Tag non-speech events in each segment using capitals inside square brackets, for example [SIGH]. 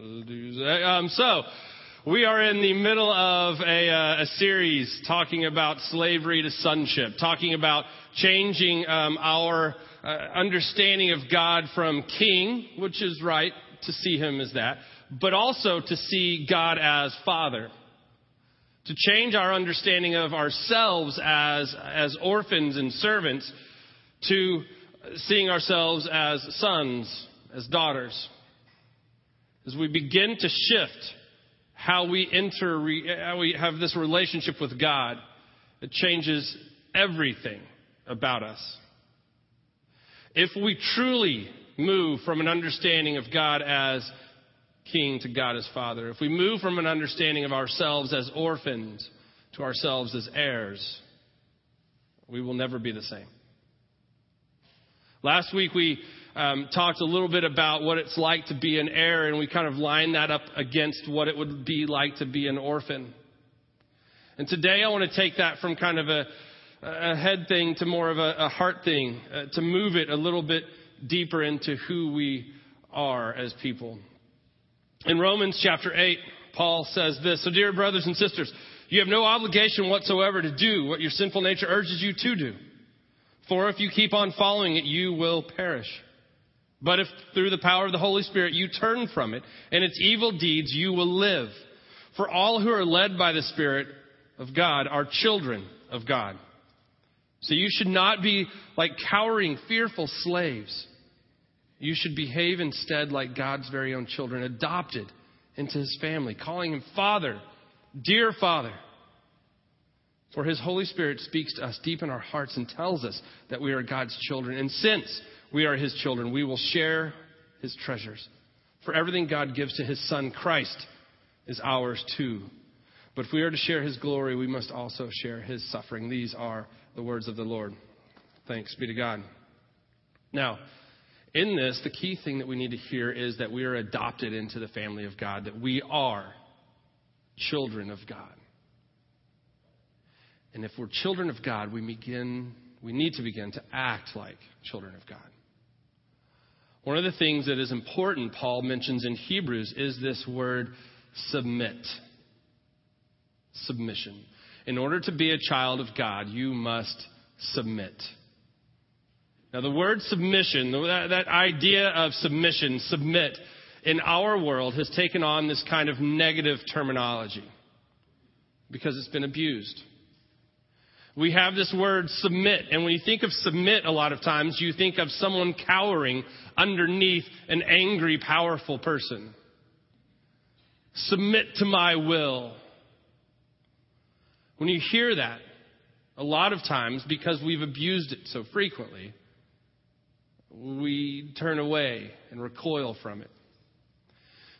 Um, so, we are in the middle of a, uh, a series talking about slavery to sonship, talking about changing um, our uh, understanding of God from king, which is right to see him as that, but also to see God as father. To change our understanding of ourselves as, as orphans and servants to seeing ourselves as sons, as daughters. As we begin to shift how we enter, how we have this relationship with God, it changes everything about us. If we truly move from an understanding of God as King to God as Father, if we move from an understanding of ourselves as orphans to ourselves as heirs, we will never be the same. Last week we um, talked a little bit about what it's like to be an heir, and we kind of lined that up against what it would be like to be an orphan. And today I want to take that from kind of a, a head thing to more of a, a heart thing, uh, to move it a little bit deeper into who we are as people. In Romans chapter 8, Paul says this So, dear brothers and sisters, you have no obligation whatsoever to do what your sinful nature urges you to do. For if you keep on following it, you will perish. But if through the power of the Holy Spirit you turn from it and its evil deeds, you will live. For all who are led by the Spirit of God are children of God. So you should not be like cowering, fearful slaves. You should behave instead like God's very own children, adopted into his family, calling him Father, dear Father. For his Holy Spirit speaks to us deep in our hearts and tells us that we are God's children. And since we are his children. We will share his treasures. For everything God gives to his son Christ is ours too. But if we are to share his glory, we must also share his suffering. These are the words of the Lord. Thanks be to God. Now, in this, the key thing that we need to hear is that we are adopted into the family of God, that we are children of God. And if we're children of God, we begin we need to begin to act like children of God. One of the things that is important, Paul mentions in Hebrews, is this word submit. Submission. In order to be a child of God, you must submit. Now, the word submission, that, that idea of submission, submit, in our world has taken on this kind of negative terminology because it's been abused we have this word submit. And when you think of submit, a lot of times you think of someone cowering underneath an angry, powerful person. Submit to my will. When you hear that, a lot of times, because we've abused it so frequently, we turn away and recoil from it.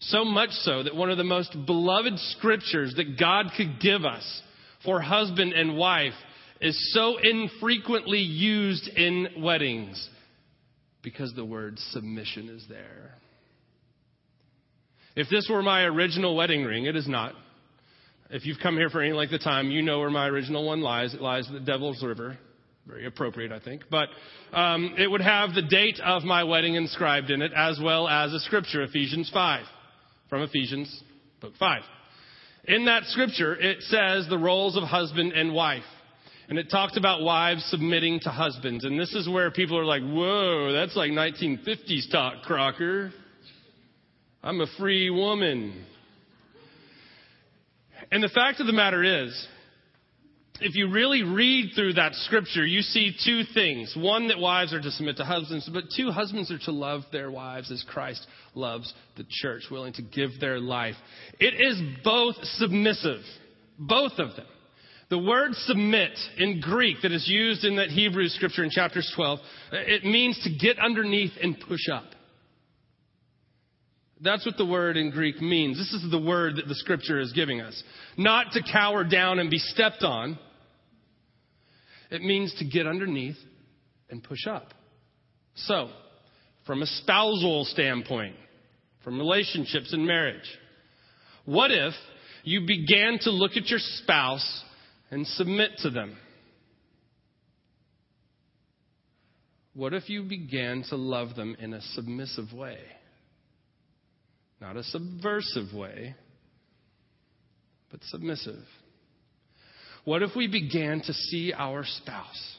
So much so that one of the most beloved scriptures that God could give us for husband and wife is so infrequently used in weddings because the word submission is there. If this were my original wedding ring, it is not. If you've come here for any length of time, you know where my original one lies. It lies at the Devil's River. Very appropriate, I think. But um, it would have the date of my wedding inscribed in it, as well as a scripture, Ephesians 5, from Ephesians, book 5. In that scripture, it says the roles of husband and wife. And it talked about wives submitting to husbands. And this is where people are like, whoa, that's like 1950s talk, Crocker. I'm a free woman. And the fact of the matter is, if you really read through that scripture, you see two things. One, that wives are to submit to husbands, but two, husbands are to love their wives as Christ loves the church, willing to give their life. It is both submissive, both of them. The word submit in Greek that is used in that Hebrew scripture in chapters 12, it means to get underneath and push up. That's what the word in Greek means. This is the word that the scripture is giving us. Not to cower down and be stepped on. It means to get underneath and push up. So, from a spousal standpoint, from relationships and marriage, what if you began to look at your spouse and submit to them? What if you began to love them in a submissive way? Not a subversive way, but submissive. What if we began to see our spouse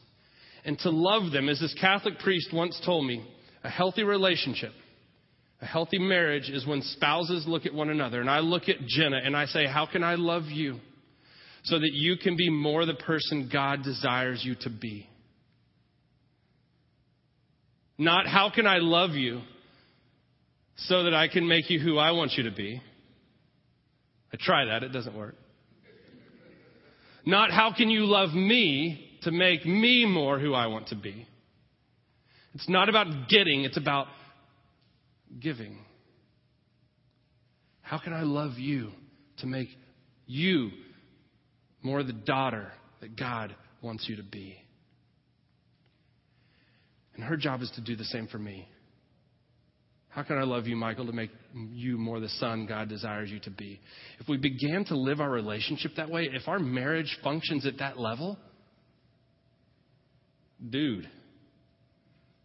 and to love them, as this Catholic priest once told me, a healthy relationship, a healthy marriage is when spouses look at one another. And I look at Jenna and I say, How can I love you so that you can be more the person God desires you to be? Not, How can I love you so that I can make you who I want you to be? I try that, it doesn't work. Not, How can you love me to make me more who I want to be? It's not about getting, it's about giving. How can I love you to make you more the daughter that God wants you to be? And her job is to do the same for me. How can I love you, Michael, to make you more the son God desires you to be? If we began to live our relationship that way, if our marriage functions at that level, dude,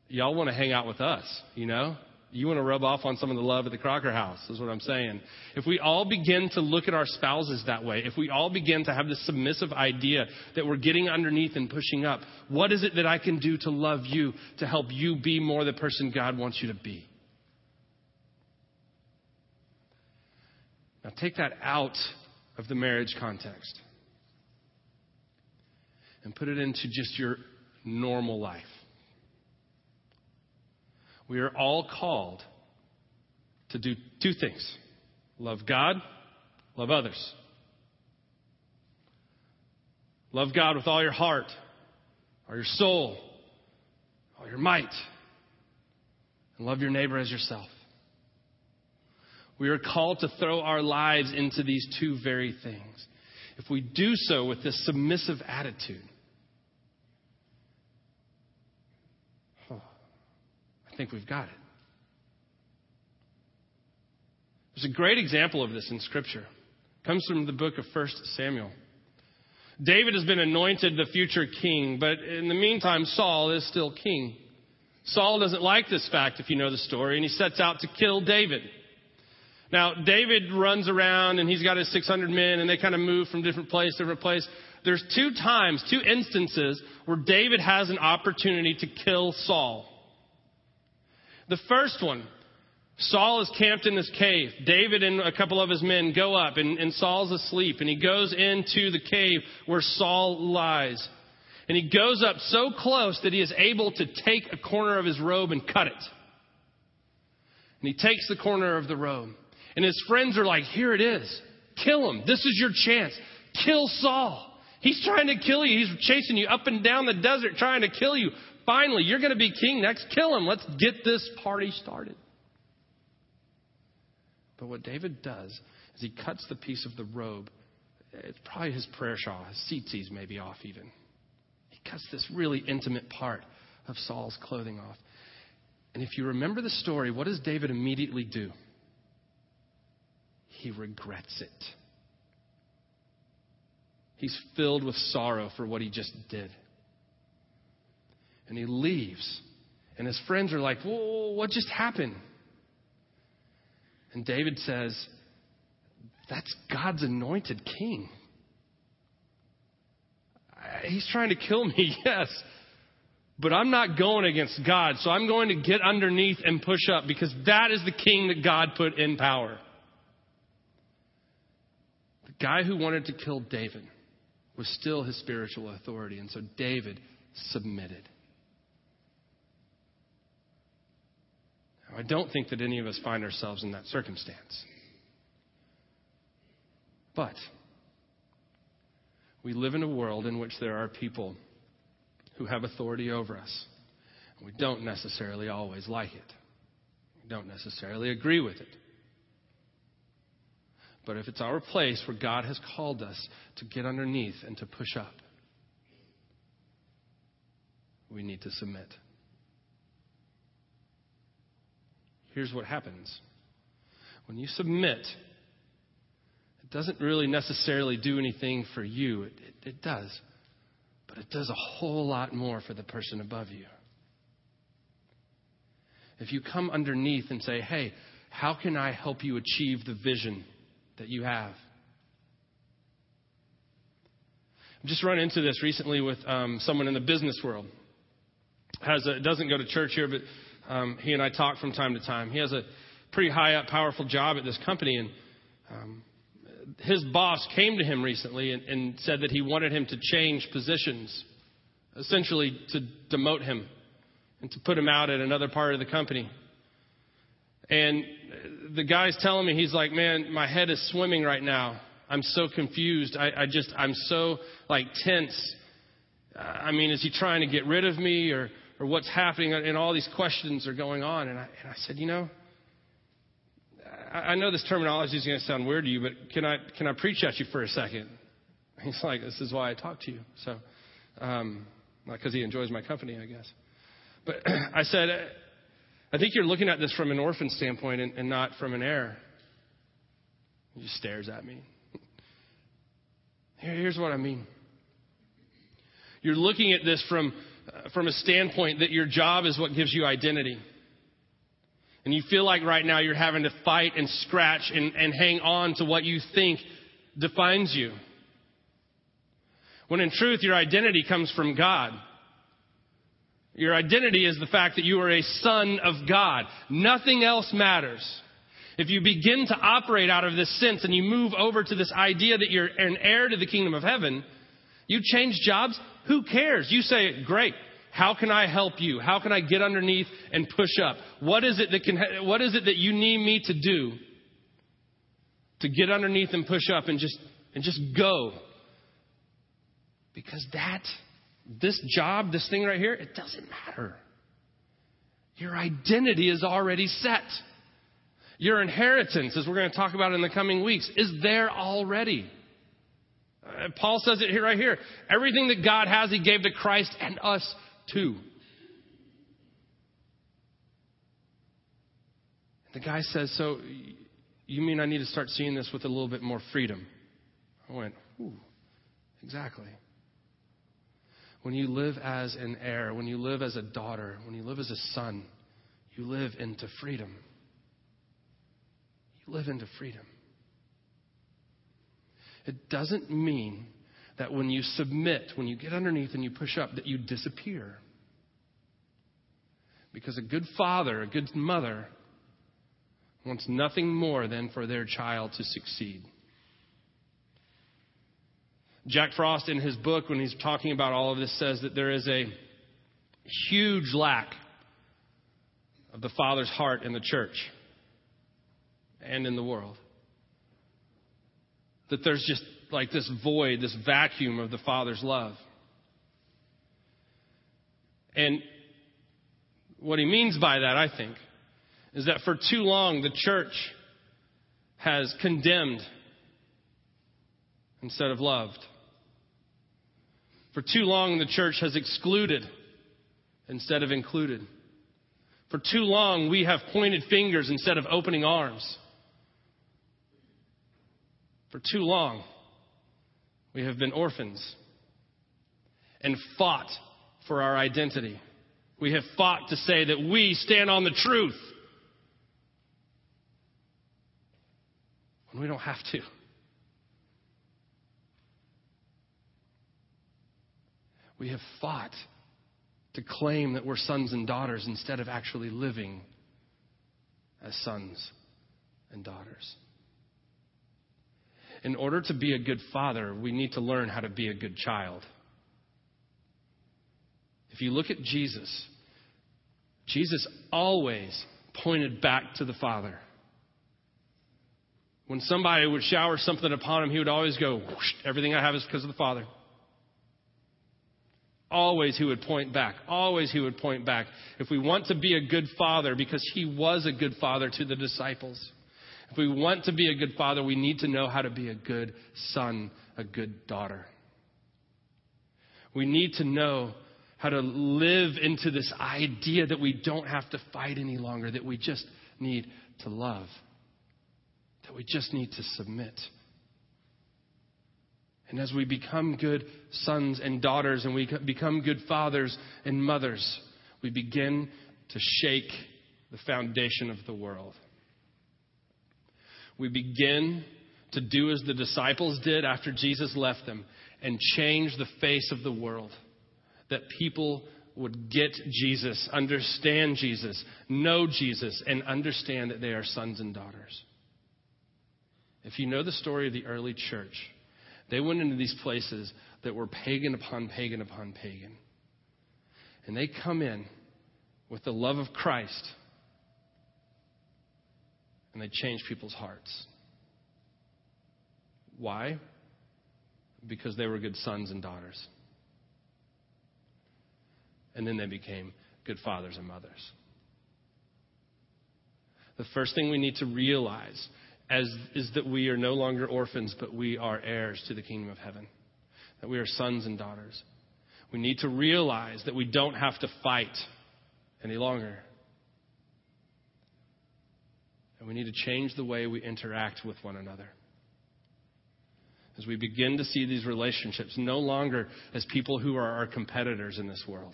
y'all want to hang out with us, you know? You want to rub off on some of the love at the Crocker house, is what I'm saying. If we all begin to look at our spouses that way, if we all begin to have this submissive idea that we're getting underneath and pushing up, what is it that I can do to love you, to help you be more the person God wants you to be? Now take that out of the marriage context and put it into just your normal life. We are all called to do two things love God, love others. Love God with all your heart, all your soul, all your might, and love your neighbor as yourself. We are called to throw our lives into these two very things. If we do so with this submissive attitude, I think we've got it. There's a great example of this in Scripture. It comes from the book of 1 Samuel. David has been anointed the future king, but in the meantime, Saul is still king. Saul doesn't like this fact, if you know the story, and he sets out to kill David. Now, David runs around and he's got his 600 men, and they kind of move from different place to different place. There's two times, two instances where David has an opportunity to kill Saul. The first one, Saul is camped in this cave. David and a couple of his men go up, and, and Saul's asleep, and he goes into the cave where Saul lies. And he goes up so close that he is able to take a corner of his robe and cut it. And he takes the corner of the robe. And his friends are like, Here it is. Kill him. This is your chance. Kill Saul. He's trying to kill you. He's chasing you up and down the desert trying to kill you. Finally, you're going to be king next. Kill him. Let's get this party started. But what David does is he cuts the piece of the robe. It's probably his prayer shawl, his tzitzis maybe off even. He cuts this really intimate part of Saul's clothing off. And if you remember the story, what does David immediately do? He regrets it. He's filled with sorrow for what he just did and he leaves. And his friends are like, Whoa, what just happened? And David says, That's God's anointed king. He's trying to kill me, [LAUGHS] yes. But I'm not going against God, so I'm going to get underneath and push up because that is the king that God put in power. The guy who wanted to kill David was still his spiritual authority, and so David submitted. I don't think that any of us find ourselves in that circumstance. But we live in a world in which there are people who have authority over us. We don't necessarily always like it. We don't necessarily agree with it. But if it's our place where God has called us to get underneath and to push up, we need to submit. Here's what happens. When you submit, it doesn't really necessarily do anything for you. It, it, it does. But it does a whole lot more for the person above you. If you come underneath and say, hey, How can I help you achieve the vision that you have? I've just run into this recently with um, someone in the business world. Has a, doesn't go to church here, but um, he and I talk from time to time. He has a pretty high up, powerful job at this company, and um, his boss came to him recently and, and said that he wanted him to change positions, essentially to demote him and to put him out at another part of the company. And the guy's telling me, he's like, man, my head is swimming right now. I'm so confused. I, I just, I'm so like tense. I mean, is he trying to get rid of me or, or what's happening? And all these questions are going on. And I, and I said, you know, I, I know this terminology is going to sound weird to you, but can I, can I preach at you for a second? [LAUGHS] He's like, this is why I talk to you. So, um, not because he enjoys my company, I guess. But [CLEARS THROAT] I said, I think you're looking at this from an orphan standpoint and, and not from an heir. He just stares at me. Here, here's what I mean. You're looking at this from, from a standpoint that your job is what gives you identity. And you feel like right now you're having to fight and scratch and, and hang on to what you think defines you. When in truth, your identity comes from God. Your identity is the fact that you are a son of God. Nothing else matters. If you begin to operate out of this sense and you move over to this idea that you're an heir to the kingdom of heaven, you change jobs, who cares? You say, it, great. How can I help you? How can I get underneath and push up? What is it that can, what is it that you need me to do to get underneath and push up and just, and just go? Because that this job, this thing right here, it doesn't matter. Your identity is already set. Your inheritance, as we're going to talk about in the coming weeks, is there already. Paul says it here right here. Everything that God has, He gave to Christ and us too. The guy says, So you mean I need to start seeing this with a little bit more freedom? I went, Ooh, exactly. When you live as an heir, when you live as a daughter, when you live as a son, you live into freedom. You live into freedom. It doesn't mean that when you submit, when you get underneath and you push up, that you disappear. Because a good father, a good mother, wants nothing more than for their child to succeed. Jack Frost, in his book, when he's talking about all of this, says that there is a huge lack of the Father's heart in the church and in the world. That there's just like this void, this vacuum of the Father's love. And what he means by that, I think, is that for too long the church has condemned instead of loved. For too long, the church has excluded instead of included. For too long, we have pointed fingers instead of opening arms. For too long, we have been orphans and fought for our identity. We have fought to say that we stand on the truth when we don't have to. We have fought to claim that we're sons and daughters instead of actually living as sons and daughters. In order to be a good father, we need to learn how to be a good child. If you look at Jesus, Jesus always pointed back to the Father. When somebody would shower something upon him, he would always go, Everything I have is because of the Father. Always he would point back. Always he would point back. If we want to be a good father, because he was a good father to the disciples, if we want to be a good father, we need to know how to be a good son, a good daughter. We need to know how to live into this idea that we don't have to fight any longer, that we just need to love, that we just need to submit. And as we become good sons and daughters and we become good fathers and mothers, we begin to shake the foundation of the world. We begin to do as the disciples did after Jesus left them and change the face of the world. That people would get Jesus, understand Jesus, know Jesus, and understand that they are sons and daughters. If you know the story of the early church, they went into these places that were pagan upon pagan upon pagan. And they come in with the love of Christ and they change people's hearts. Why? Because they were good sons and daughters. And then they became good fathers and mothers. The first thing we need to realize as, is that we are no longer orphans, but we are heirs to the kingdom of heaven. That we are sons and daughters. We need to realize that we don't have to fight any longer. And we need to change the way we interact with one another. As we begin to see these relationships no longer as people who are our competitors in this world,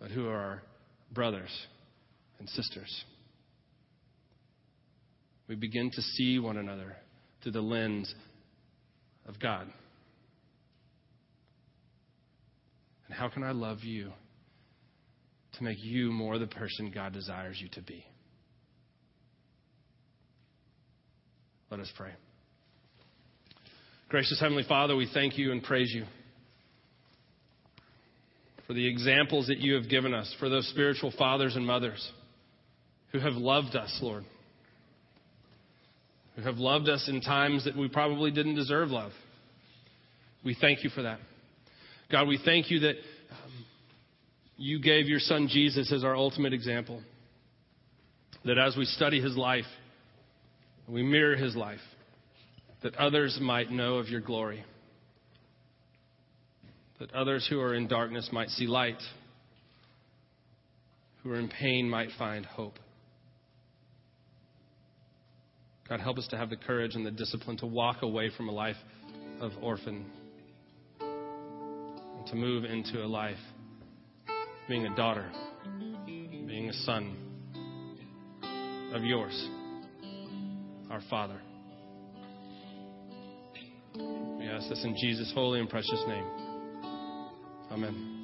but who are our brothers and sisters. We begin to see one another through the lens of God. And how can I love you to make you more the person God desires you to be? Let us pray. Gracious Heavenly Father, we thank you and praise you for the examples that you have given us, for those spiritual fathers and mothers who have loved us, Lord, who have loved us in times that we probably didn't deserve love. We thank you for that. God, we thank you that you gave your son Jesus as our ultimate example. That as we study his life, we mirror his life, that others might know of your glory, that others who are in darkness might see light, who are in pain might find hope. God, help us to have the courage and the discipline to walk away from a life of orphan and to move into a life being a daughter, being a son of yours, our Father. We ask this in Jesus' holy and precious name. Amen.